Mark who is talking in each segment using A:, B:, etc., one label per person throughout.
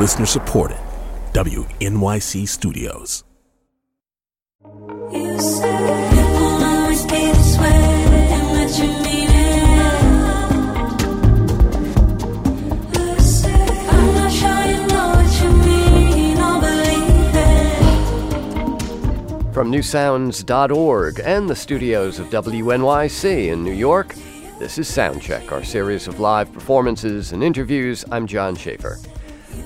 A: Listener supported. WNYC Studios.
B: You said it won't always be this way, and that you mean it. You said I'm not sure you know what you mean, or believe it.
C: From newsounds.org and the studios of WNYC in New York, this is Soundcheck, our series of live performances and interviews. I'm John Schaefer.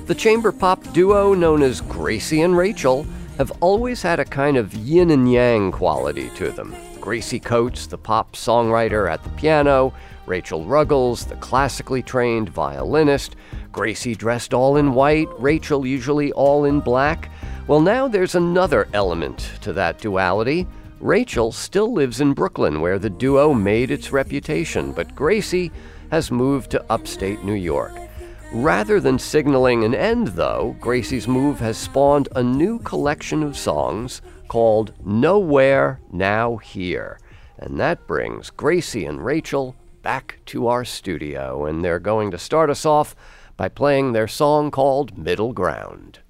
C: The chamber pop duo known as Gracie and Rachel have always had a kind of yin and yang quality to them. Gracie Coates, the pop songwriter at the piano, Rachel Ruggles, the classically trained violinist, Gracie dressed all in white, Rachel usually all in black. Well, now there's another element to that duality. Rachel still lives in Brooklyn, where the duo made its reputation, but Gracie has moved to upstate New York. Rather than signaling an end, though, Gracie's move has spawned a new collection of songs called Nowhere Now Here. And that brings Gracie and Rachel back to our studio, and they're going to start us off by playing their song called Middle Ground.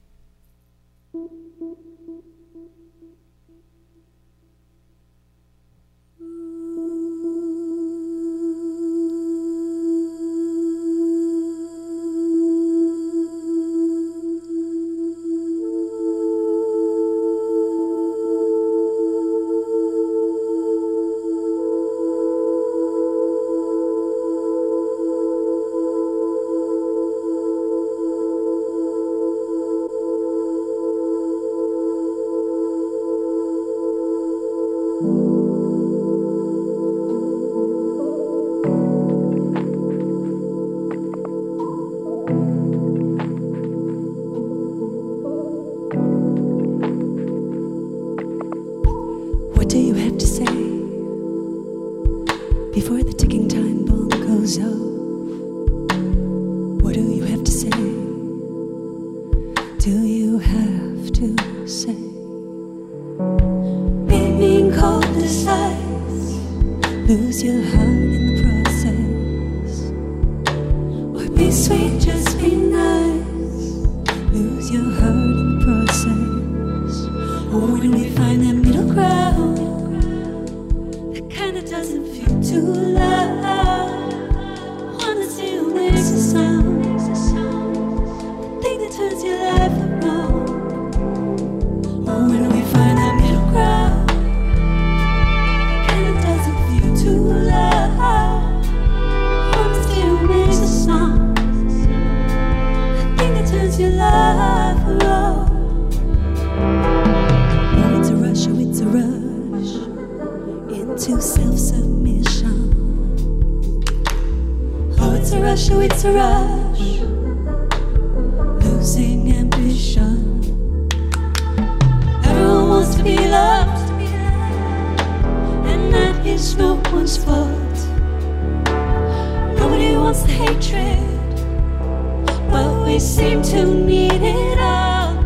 B: Seem to need it all.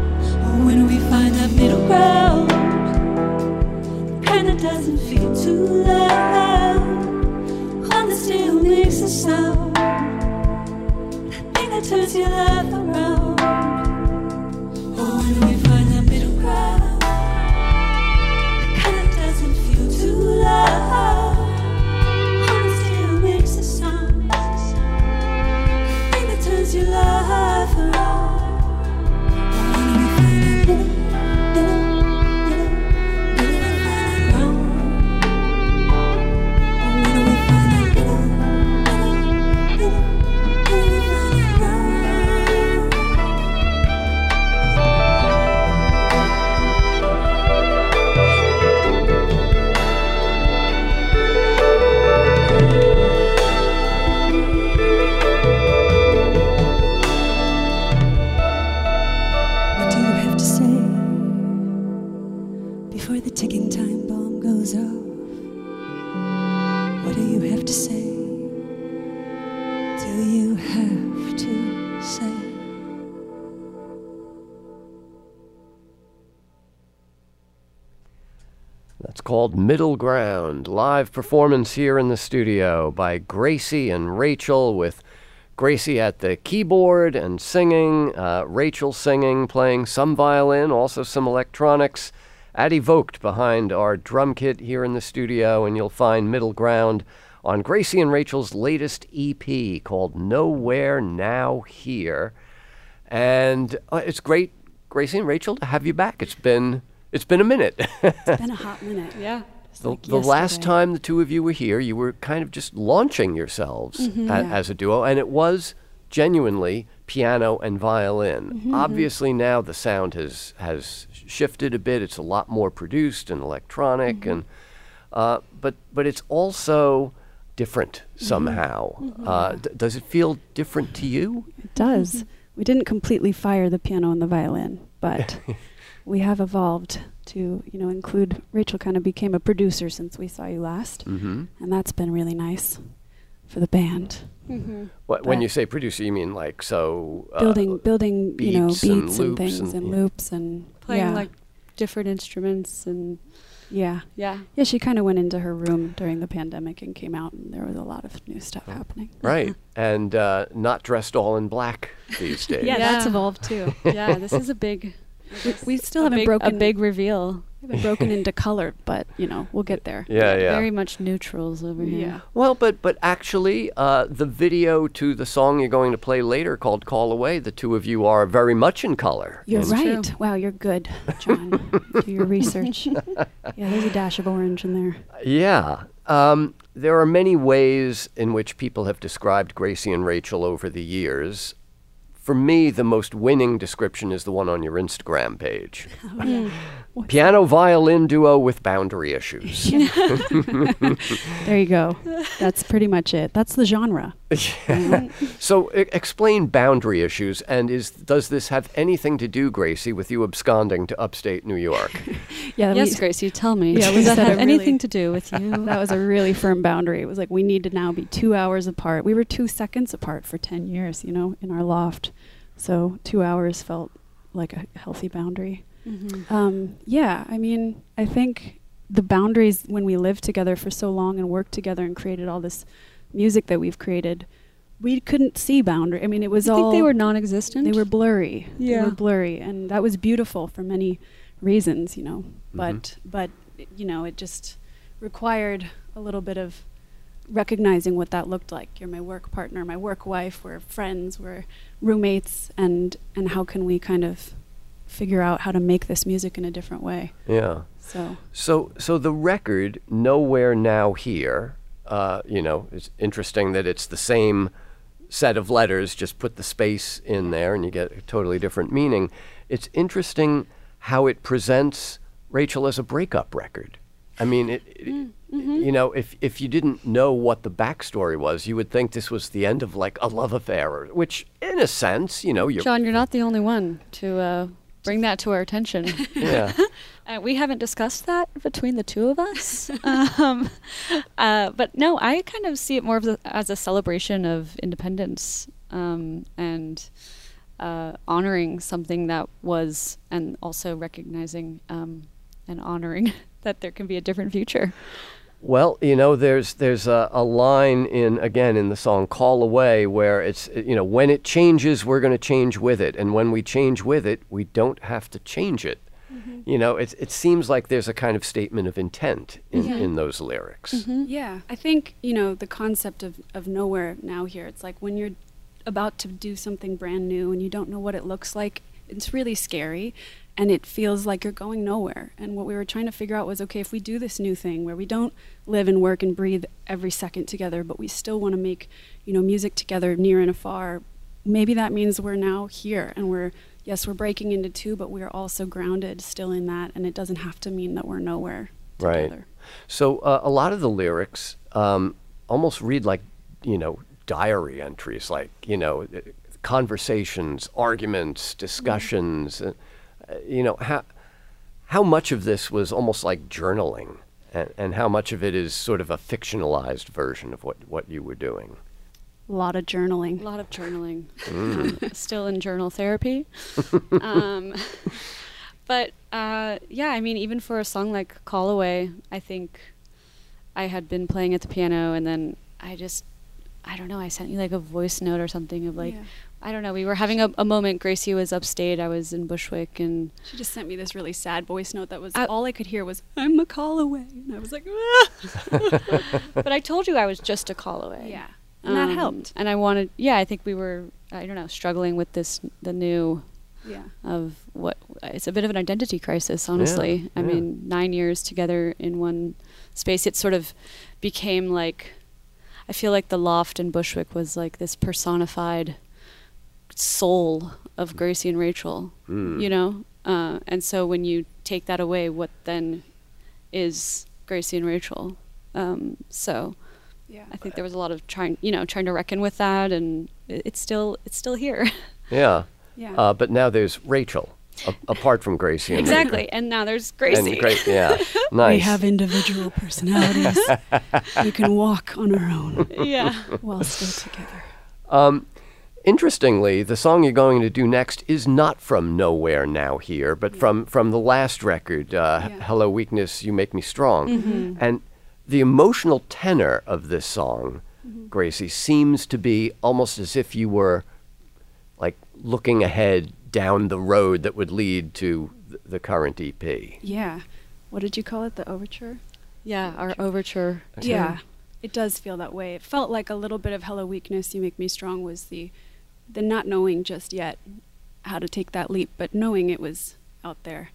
B: Oh, when we find that middle ground, kinda doesn't feel too loud. One that still makes a sound, that thing that turns your life around. Oh, when we Middle Ground,
C: live performance here in the studio by Gracie and Rachel with Gracie at the keyboard and singing, uh, Rachel singing, playing some violin, also some electronics. Addie Vogt behind our drum kit here in the studio, and you'll find Middle Ground on Gracie and Rachel's latest EP called Nowhere Now Here. And uh, it's great, Gracie and Rachel, to have you back. It's been it's been a minute.
D: It's been a hot minute.
E: Yeah.
C: The,
D: like
C: the last time the two of you were here, you were kind of just launching yourselves mm-hmm. a-
D: Yeah.
C: as a duo, and it was genuinely piano and violin. Mm-hmm. Obviously, now the sound has has shifted a bit. It's a lot more produced and electronic, mm-hmm. and uh, but but it's also different somehow. Uh, d- does it feel different to you?
D: It does. We didn't completely fire the piano and the violin, but we have evolved to, you know, include Rachel kind of became a producer since we saw you last,
C: Mm-hmm.
D: and that's been really nice for the band.
E: Mm-hmm.
C: What, when you say producer, you mean like so uh,
D: building building, you know,
C: beats and
D: beats and,
C: loops
D: things
C: and-
D: and,
C: yeah.
D: loops and
E: Playing
D: yeah,
E: like different instruments and
D: yeah.
E: yeah.
D: Yeah, she kind of went into her room during the pandemic and came out, and there was a lot of new stuff
C: Oh.
D: happening.
C: Right, and uh, not dressed all in black these days.
D: Yeah, that's evolved too.
E: Yeah, this is a big
D: we, we still
E: a
D: haven't
E: big,
D: broken
E: a big reveal.
D: we haven't broken into color, but you know we'll get there.
C: Yeah, yeah.
E: Very much neutrals over here.
D: Yeah.
C: Well, but but actually, uh, the video to the song you're going to play later, called "Call Away," the two of you are very much in color.
D: You're
C: And-
D: right.
E: true.
D: Wow, you're good, John. Do your research. yeah, there's a dash of orange in there.
C: Yeah. Um, there are many ways in which people have described Gracie and Rachel over the years. For me, the most winning description is the one on your Instagram page. Oh, Piano violin duo with boundary issues.
D: There you go. That's pretty much it. That's the genre.
C: So e- explain boundary issues, and is does this have anything to do, Gracie, with you absconding to upstate New York?
D: Yeah,
E: Yes,
D: we,
E: Gracie, tell me.
D: Yeah, we
E: Does that have
D: really-
E: anything to do with you?
D: that was a really firm boundary. It was like we need to now be two hours apart. We were two seconds apart for ten years, you know, in our loft. So two hours felt like a healthy boundary.
E: Mhm.
D: Um, yeah, I mean, I think the boundaries when we lived together for so long and worked together and created all this music that we've created, we couldn't see boundary. I mean, it was
E: I
D: all
E: think they were non-existent.
D: they were blurry.
E: Yeah, They
D: were blurry, and that was beautiful for many reasons, you know.
C: Mhm.
D: But but you know, it just required a little bit of recognizing what that looked like. You're my work partner, my work wife. We're friends. We're roommates, and and how can we kind of figure out how to make this music in a different way?
C: Yeah.
D: So
C: So, so the record "Nowhere Now Here," uh, you know, it's interesting that it's the same set of letters, just put the space in there, and you get a totally different meaning. It's interesting how it presents Rachel as a breakup record. I mean, it, it- you know, if if you didn't know what the backstory was, you would think this was the end of like a love affair, or, which, in a sense, you know, you're
E: John, you're not the only one to uh, bring that to our attention.
C: yeah.
E: Uh, we haven't discussed that between the two of us. um, uh, but no, I kind of see it more of a, as a celebration of independence um, and uh, honoring something that was, and also recognizing um, and honoring that there can be a different future.
C: Well, you know, there's there's a, a line in again in the song "Call Away" where it's you know when it changes, we're going to change with it, and when we change with it, we don't have to change it. Mm-hmm. You know, it it seems like there's a kind of statement of intent in, in those lyrics. Mm-hmm.
D: Yeah, I think you know the concept of of nowhere now here. It's like when you're about to do something brand new and you don't know what it looks like. It's really scary, and it feels like you're going nowhere. And what we were trying to figure out was, okay, if we do this new thing where we don't live and work and breathe every second together, but we still want to make you know music together near and afar. Maybe that means we're now here and we're yes we're breaking into two, but we're also grounded still in that, and it doesn't have to mean that we're nowhere together. Right.
C: So uh, a lot of the lyrics um, almost read like you know diary entries, like you know conversations, arguments, discussions. Uh, you know how how much of this was almost like journaling, and, and how much of it is sort of a fictionalized version of what what you were doing.
D: A lot of journaling.
E: A lot of journaling. Um, still in journal therapy. um, but uh, yeah, I mean, even for a song like Call Away, I think I had been playing at the piano and then I just I don't know. I sent you like a voice note or something of like
D: Yeah.
E: I don't know. We were having a, a moment. Gracie was upstate. I was in Bushwick, and
D: She just sent me this really sad voice note that was
E: I-
D: all I could hear was "I'm a call away," and I was like, "Ah."
E: but I told you I was just a call away.
D: "Yeah," and that
E: Um,
D: helped.
E: And I wanted, yeah, I think we were, I don't know, struggling with this, the new
D: Yeah,
E: of what it's a bit of an identity crisis, honestly. I
C: yeah.
E: mean, nine years together in one space, it sort of became like, I feel like the loft in Bushwick was like this personified soul of Gracie and Rachel,
C: Mm.
E: you know? Uh, and so when you take that away, what then is Gracie and Rachel? Um, so
D: yeah.
E: I think there was a lot of trying, you know, trying to reckon with that, and it, it's still, it's still here.
C: Yeah.
D: Yeah.
C: Uh, but now there's Rachel, a- apart from Gracie. And
E: exactly. And now there's Gracie.
C: And great, yeah, nice.
D: We have individual personalities. we can walk on our own
E: yeah.
D: while still together.
C: Um, interestingly, the song you're going to do next is not from Nowhere Now Here, but from from the last record, uh,
D: Yeah.
C: Hello Weakness, You Make Me Strong, and the emotional tenor of this song, Gracie, seems to be almost as if you were like looking ahead down the road that would lead to th- the current EP.
D: Yeah. What did you call it? The overture?
E: Yeah, our overture. to-
D: Yeah. It does feel that way. It felt like a little bit of Hello Weakness, You Make Me Strong was the the not knowing just yet how to take that leap, but knowing it was out there.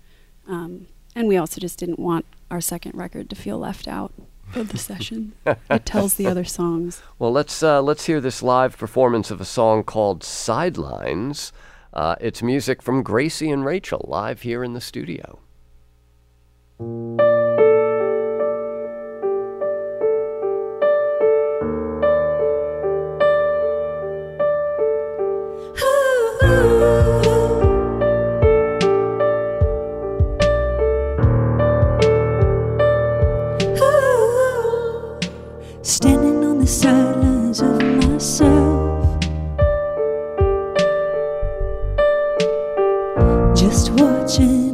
D: Um, and we also just didn't want our second record to feel left out of the session. it tells the other songs.
C: Well, let's uh, let's hear this live performance of a song called "Sidelines." Uh, it's music from Gracie and Rachel live here in the studio.
B: Just watching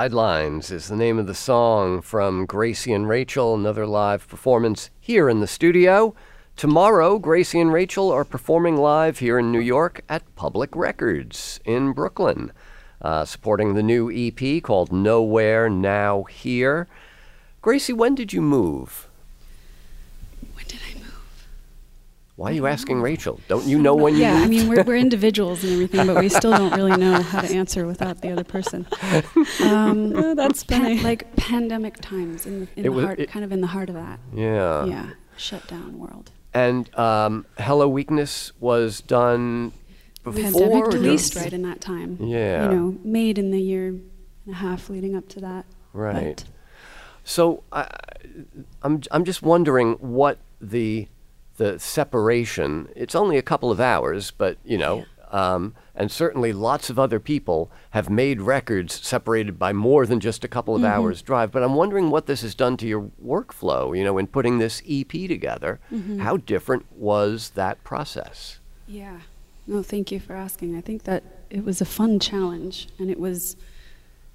C: Sidelines is the name of the song from Gracie and Rachel, another live performance here in the studio. Tomorrow, Gracie and Rachel are performing live here in New York at Public Records in Brooklyn, uh, supporting the new EP called Nowhere Now Here. Gracie, when did you move?
D: When did I move?
C: Why are you asking Rachel? Don't you know when you
D: yeah, I mean we're we're individuals and everything, but we still don't really know how to answer without the other person. Um,
E: Oh, that's
D: pan- like pandemic times in the, in the
C: was-
D: heart,
C: it-
D: kind of in the heart of that.
C: yeah.
D: yeah, shut down world.
C: And um, Hello Weakness was done before.
D: Pandemic
C: or
D: released
C: just-
D: right in that time.
C: Yeah.
D: you know, made in the year and a half leading up to that.
C: Right.
D: But
C: So I, I'm I'm just wondering what the the separation. It's only a couple of hours, but you know, um, and certainly lots of other people have made records separated by more than just a couple of hours drive. But I'm wondering what this has done to your workflow. You know, in putting this EP together, how different was that process?
D: Yeah. No, thank you for asking. I think that it was a fun challenge and it was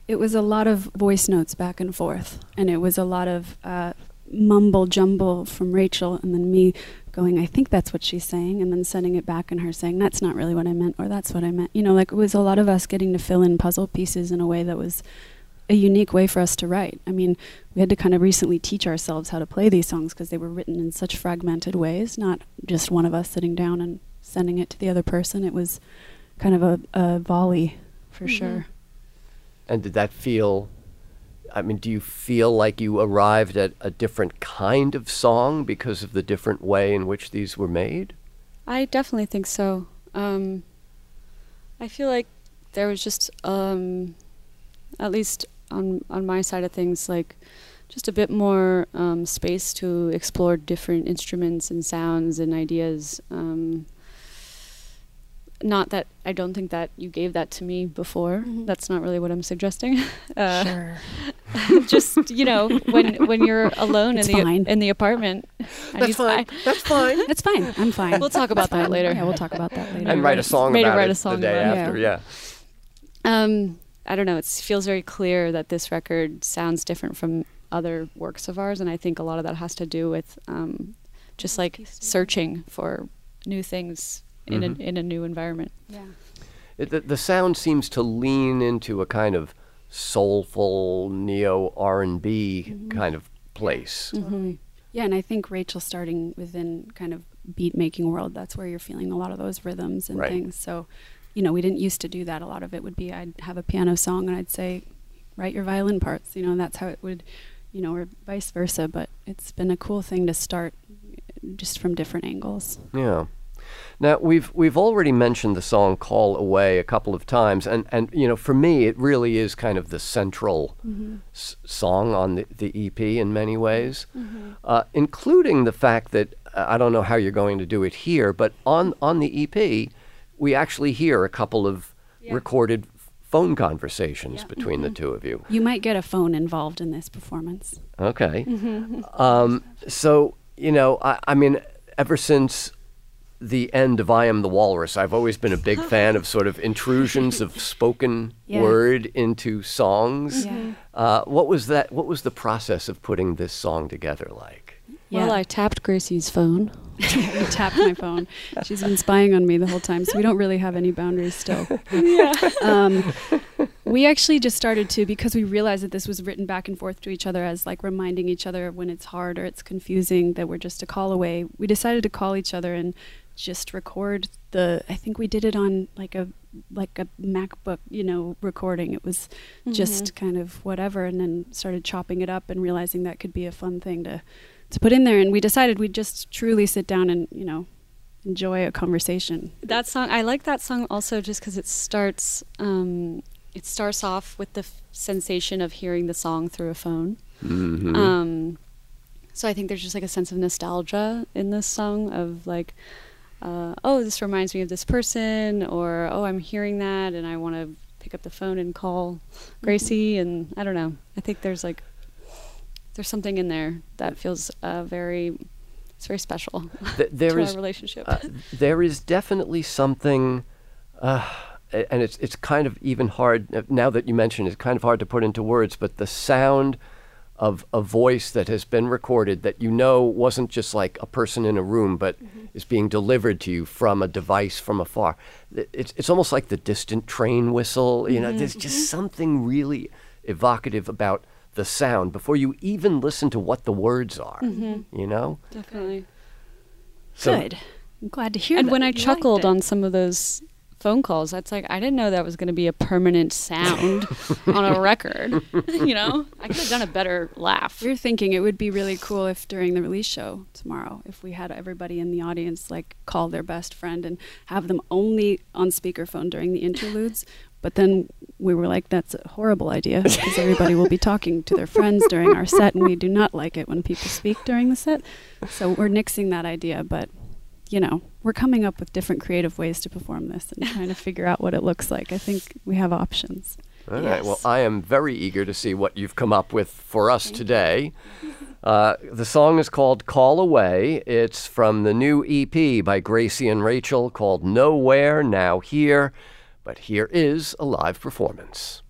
D: it was a lot of voice notes back and forth and it was a lot of uh, mumble jumble from Rachel and then me going I think that's what she's saying and then sending it back and her saying that's not really what I meant or that's what I meant. You know, like it was a lot of us getting to fill in puzzle pieces in a way that was a unique way for us to write. I mean, we had to kind of recently teach ourselves how to play these songs because they were written in such fragmented ways, not just one of us sitting down and sending it to the other person. It was kind of a, a volley for mm-hmm. sure.
C: And did that feel? I mean, do you feel like you arrived at a different kind of song because of the different way in which these were made?
E: I definitely think so. Um, I feel like there was just, um, at least on on my side of things, like just a bit more um, space to explore different instruments and sounds and ideas. Um, not that I don't think that you gave that to me before.
D: Mhm.
E: That's not really what I'm suggesting. Uh,
D: Sure.
E: just you know, when when you're alone
D: It's
E: in the
D: fine.
E: in the apartment.
C: That's
E: need-
C: fine.
E: I-
C: That's fine.
D: That's fine. I'm fine.
E: We'll talk about that later.
D: Yeah, we'll talk about that later.
C: and write a song
E: Maybe
C: about
E: write
C: it
E: a song
C: the day
E: about
D: it.
C: after. Yeah.
E: Um, I don't know. It feels very clear that this record sounds different from other works of ours, and I think a lot of that has to do with um, just like searching for new things in
C: Mhm.
E: a in a new environment.
D: Yeah.
C: It, the, the sound seems to lean into a kind of soulful neo R and B
D: Mm-hmm.
C: kind of place.
D: Totally. Yeah, and I think Rachel starting within kind of beat making world, that's where you're feeling a lot of those rhythms and
C: Right.
D: things. So, you know, we didn't used to do that. A lot of it would be I'd have a piano song and I'd say, write your violin parts, you know, and that's how it would, you know, or vice versa. But it's been a cool thing to start just from different angles.
C: Yeah. Now we've we've already mentioned the song "Call Away" a couple of times, and and you know for me it really is kind of the central s- song on the, the EP in many ways, uh, including the fact that uh, I don't know how you're going to do it here, but on on the EP we actually hear a couple of recorded phone conversations between the two of you.
D: You might get a phone involved in this performance.
C: Okay. um, so, you know, I, I mean, ever since the end of I Am the Walrus, I've always been a big fan of sort of intrusions of spoken
D: Yeah.
C: word into songs.
D: Yeah.
C: Uh, what was that? What was the process of putting this song together like?
E: Well,
D: Yeah.
E: I tapped Gracie's phone.
D: you tapped my phone. She's been spying on me the whole time, so we don't really have any boundaries still. Um, we actually just started to because we realized that this was written back and forth to each other as like reminding each other when it's hard or it's confusing that we're just a call away. We decided to call each other and just record the. I think we did it on like a like a MacBook, you know, recording. It was just kind of whatever, and then started chopping it up and realizing that could be a fun thing to to put in there. And we decided we'd just truly sit down and you know enjoy a conversation.
E: That song, I like that song also just because it starts. Um, it starts off with the f- sensation of hearing the song through a phone.
C: Mm-hmm.
E: Um, so I think there's just like a sense of nostalgia in this song of like, uh, oh, this reminds me of this person, or oh, I'm hearing that and I want to pick up the phone and call Gracie, and I don't know. I think there's like, there's something in there that feels uh, very, it's very special
C: Th- there
E: to
C: is
E: our relationship.
C: uh, there is definitely something. Uh,
B: and it's it's kind of even hard uh, now that you mention it, it's kind of hard to put into words, but the sound of a voice that has been recorded that you know wasn't just like a person in a room, but mm-hmm. is being delivered to you from a device from afar. It's it's almost like the distant train whistle. You know, there's just mm-hmm. something really evocative about the sound before you even listen to what the words are. Mm-hmm. You know,
E: Definitely.
B: So-
D: Good. I'm glad to hear
E: And
D: that
E: when I
D: you
E: chuckled on some of those phone calls, that's like I didn't know that was going to be a permanent sound on a record. you know, I could have done a better laugh.
D: We are thinking it would be really cool if during the release show tomorrow, if we had everybody in the audience like call their best friend and have them only on speakerphone during the interludes. But then we were like, that's a horrible idea because everybody will be talking to their friends during our set, and we do not like it when people speak during the set. So we're nixing that idea, but you know, we're coming up with different creative ways to perform this and trying to figure out what it looks like. I think we have options.
B: All right. Well, I am very eager to see what you've come up with for us today. Uh, the song is called Call Away. It's from the new EP by Gracie and Rachel called Nowhere Now Here. But here is a live performance.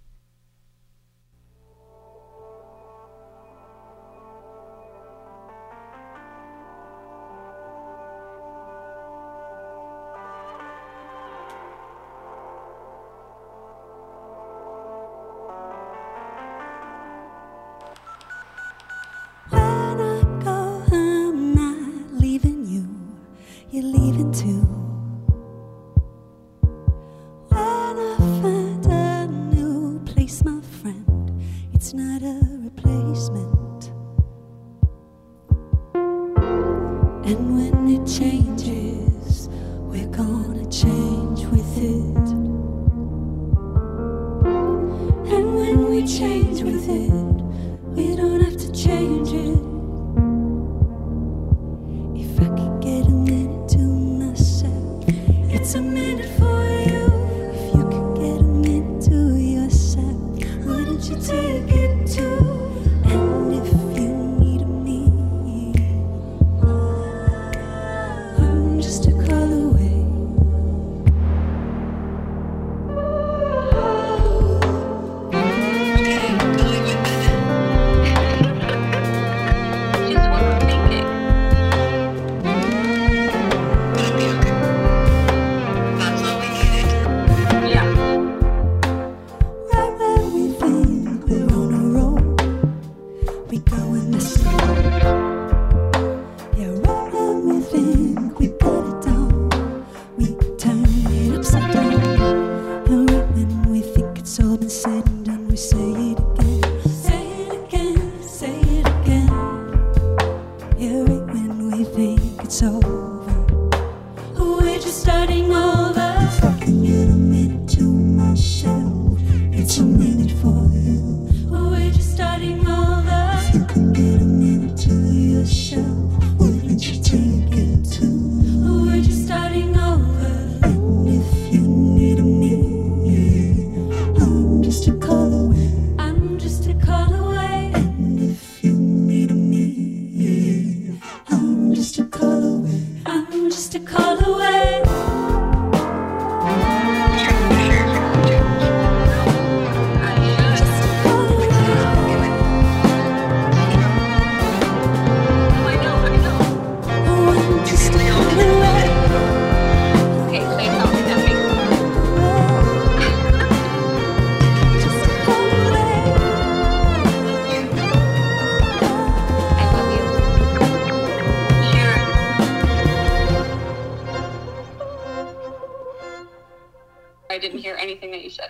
F: I
G: didn't hear anything that you said.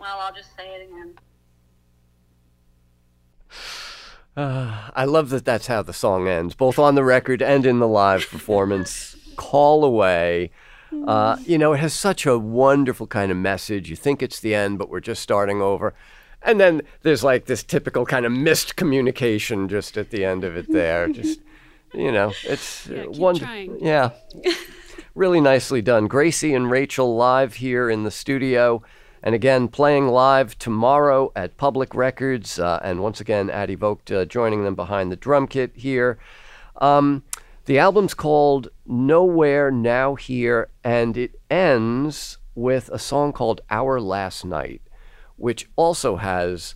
G: Well, I'll just say it again.
B: Uh, I love that that's how the song ends, both on the record and in the live performance. Call away. Uh, you know, it has such a wonderful kind of message. You think it's the end, but we're just starting over. And then there's like this typical kind of missed communication just at the end of it there. Just, you know, it's
D: Yeah, keep
B: wonder-
D: trying.
B: Yeah. really nicely done. Gracie and Rachel live here in the studio. And again, playing live tomorrow at Public Records. Uh, and once again, Addie Vogt uh, joining them behind the drum kit here. Um, the album's called Nowhere Now Here, and it ends
C: with a song called Our Last Night, which also has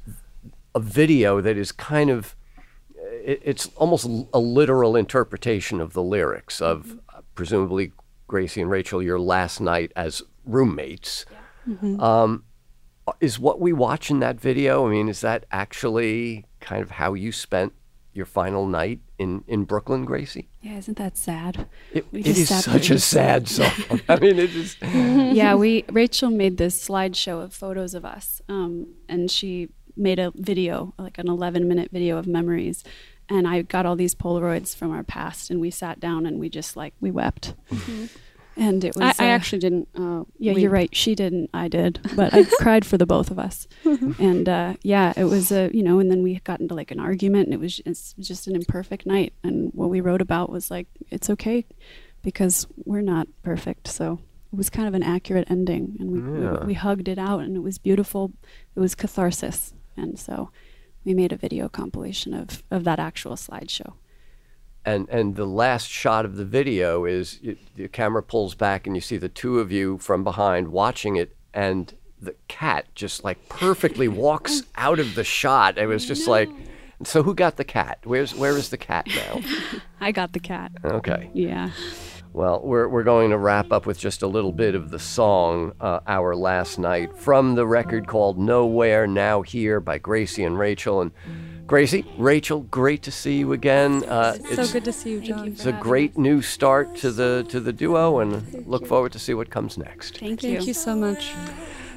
C: a video that is kind of it, it's almost a literal interpretation of the lyrics of uh, presumably Gracie and Rachel your last night as roommates. Um, is what we watch in that video? I mean, is that actually kind of how you spent your final night in, in Brooklyn, Gracie?
D: Yeah, isn't that sad?
C: It,
D: We
C: it
D: just
C: is
D: sat there
C: such a sad song. I mean, it is.
D: yeah, we Rachel made this slideshow of photos of us, um, and she made a video, like an 11 minute video of memories. And I got all these Polaroids from our past, and we sat down and we just like we wept. And it was.
E: I
D: uh,
E: actually didn't. Uh,
D: Yeah,
E: we-
D: you're right. She didn't. I did, but I cried for the both of us. and uh, yeah, it was a you know, and then we got into like an argument, and it was it's just an imperfect night. And what we wrote about was like it's okay because we're not perfect. So it was kind of an accurate ending, and we
C: Yeah.
D: we, we hugged it out, and it was beautiful. It was catharsis, and so we made a video compilation of of that actual slideshow.
C: and and the last shot of the video is y the camera pulls back and you see the two of you from behind watching it and the cat just like perfectly walks out of the shot it was just like so who got the cat where's where is the cat now
D: I got the cat.
C: okay
D: Yeah.
C: Well we're, we're going to wrap up with just a little bit of the song uh, our last night from the record called nowhere now here by gracie and rachel and gracie rachel great to see you again uh,
E: So good to see you, John.
C: It's a great new start to the to the duo, and look forward to see what comes next.
D: Thank you.
E: Thank you so much.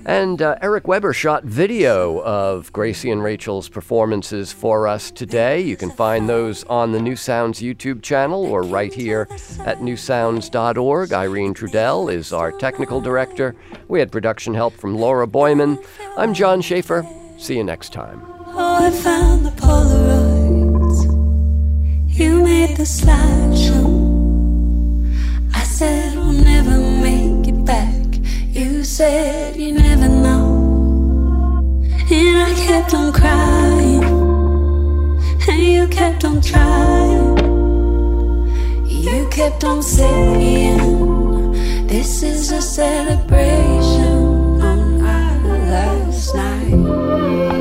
C: And uh, Eric Weber shot video of Gracie and Rachel's performances for us today. You can find those on the New Sounds YouTube channel or right here at newsounds.org. Irene Trudel is our technical director. We had production help from Laura Boyman. I'm John Schaefer. See you next time.
B: Oh, I found the Polaroids. You made the slideshow. I said said you never know. And I kept on crying. And you kept on trying. You kept on saying, This is a celebration on our last night.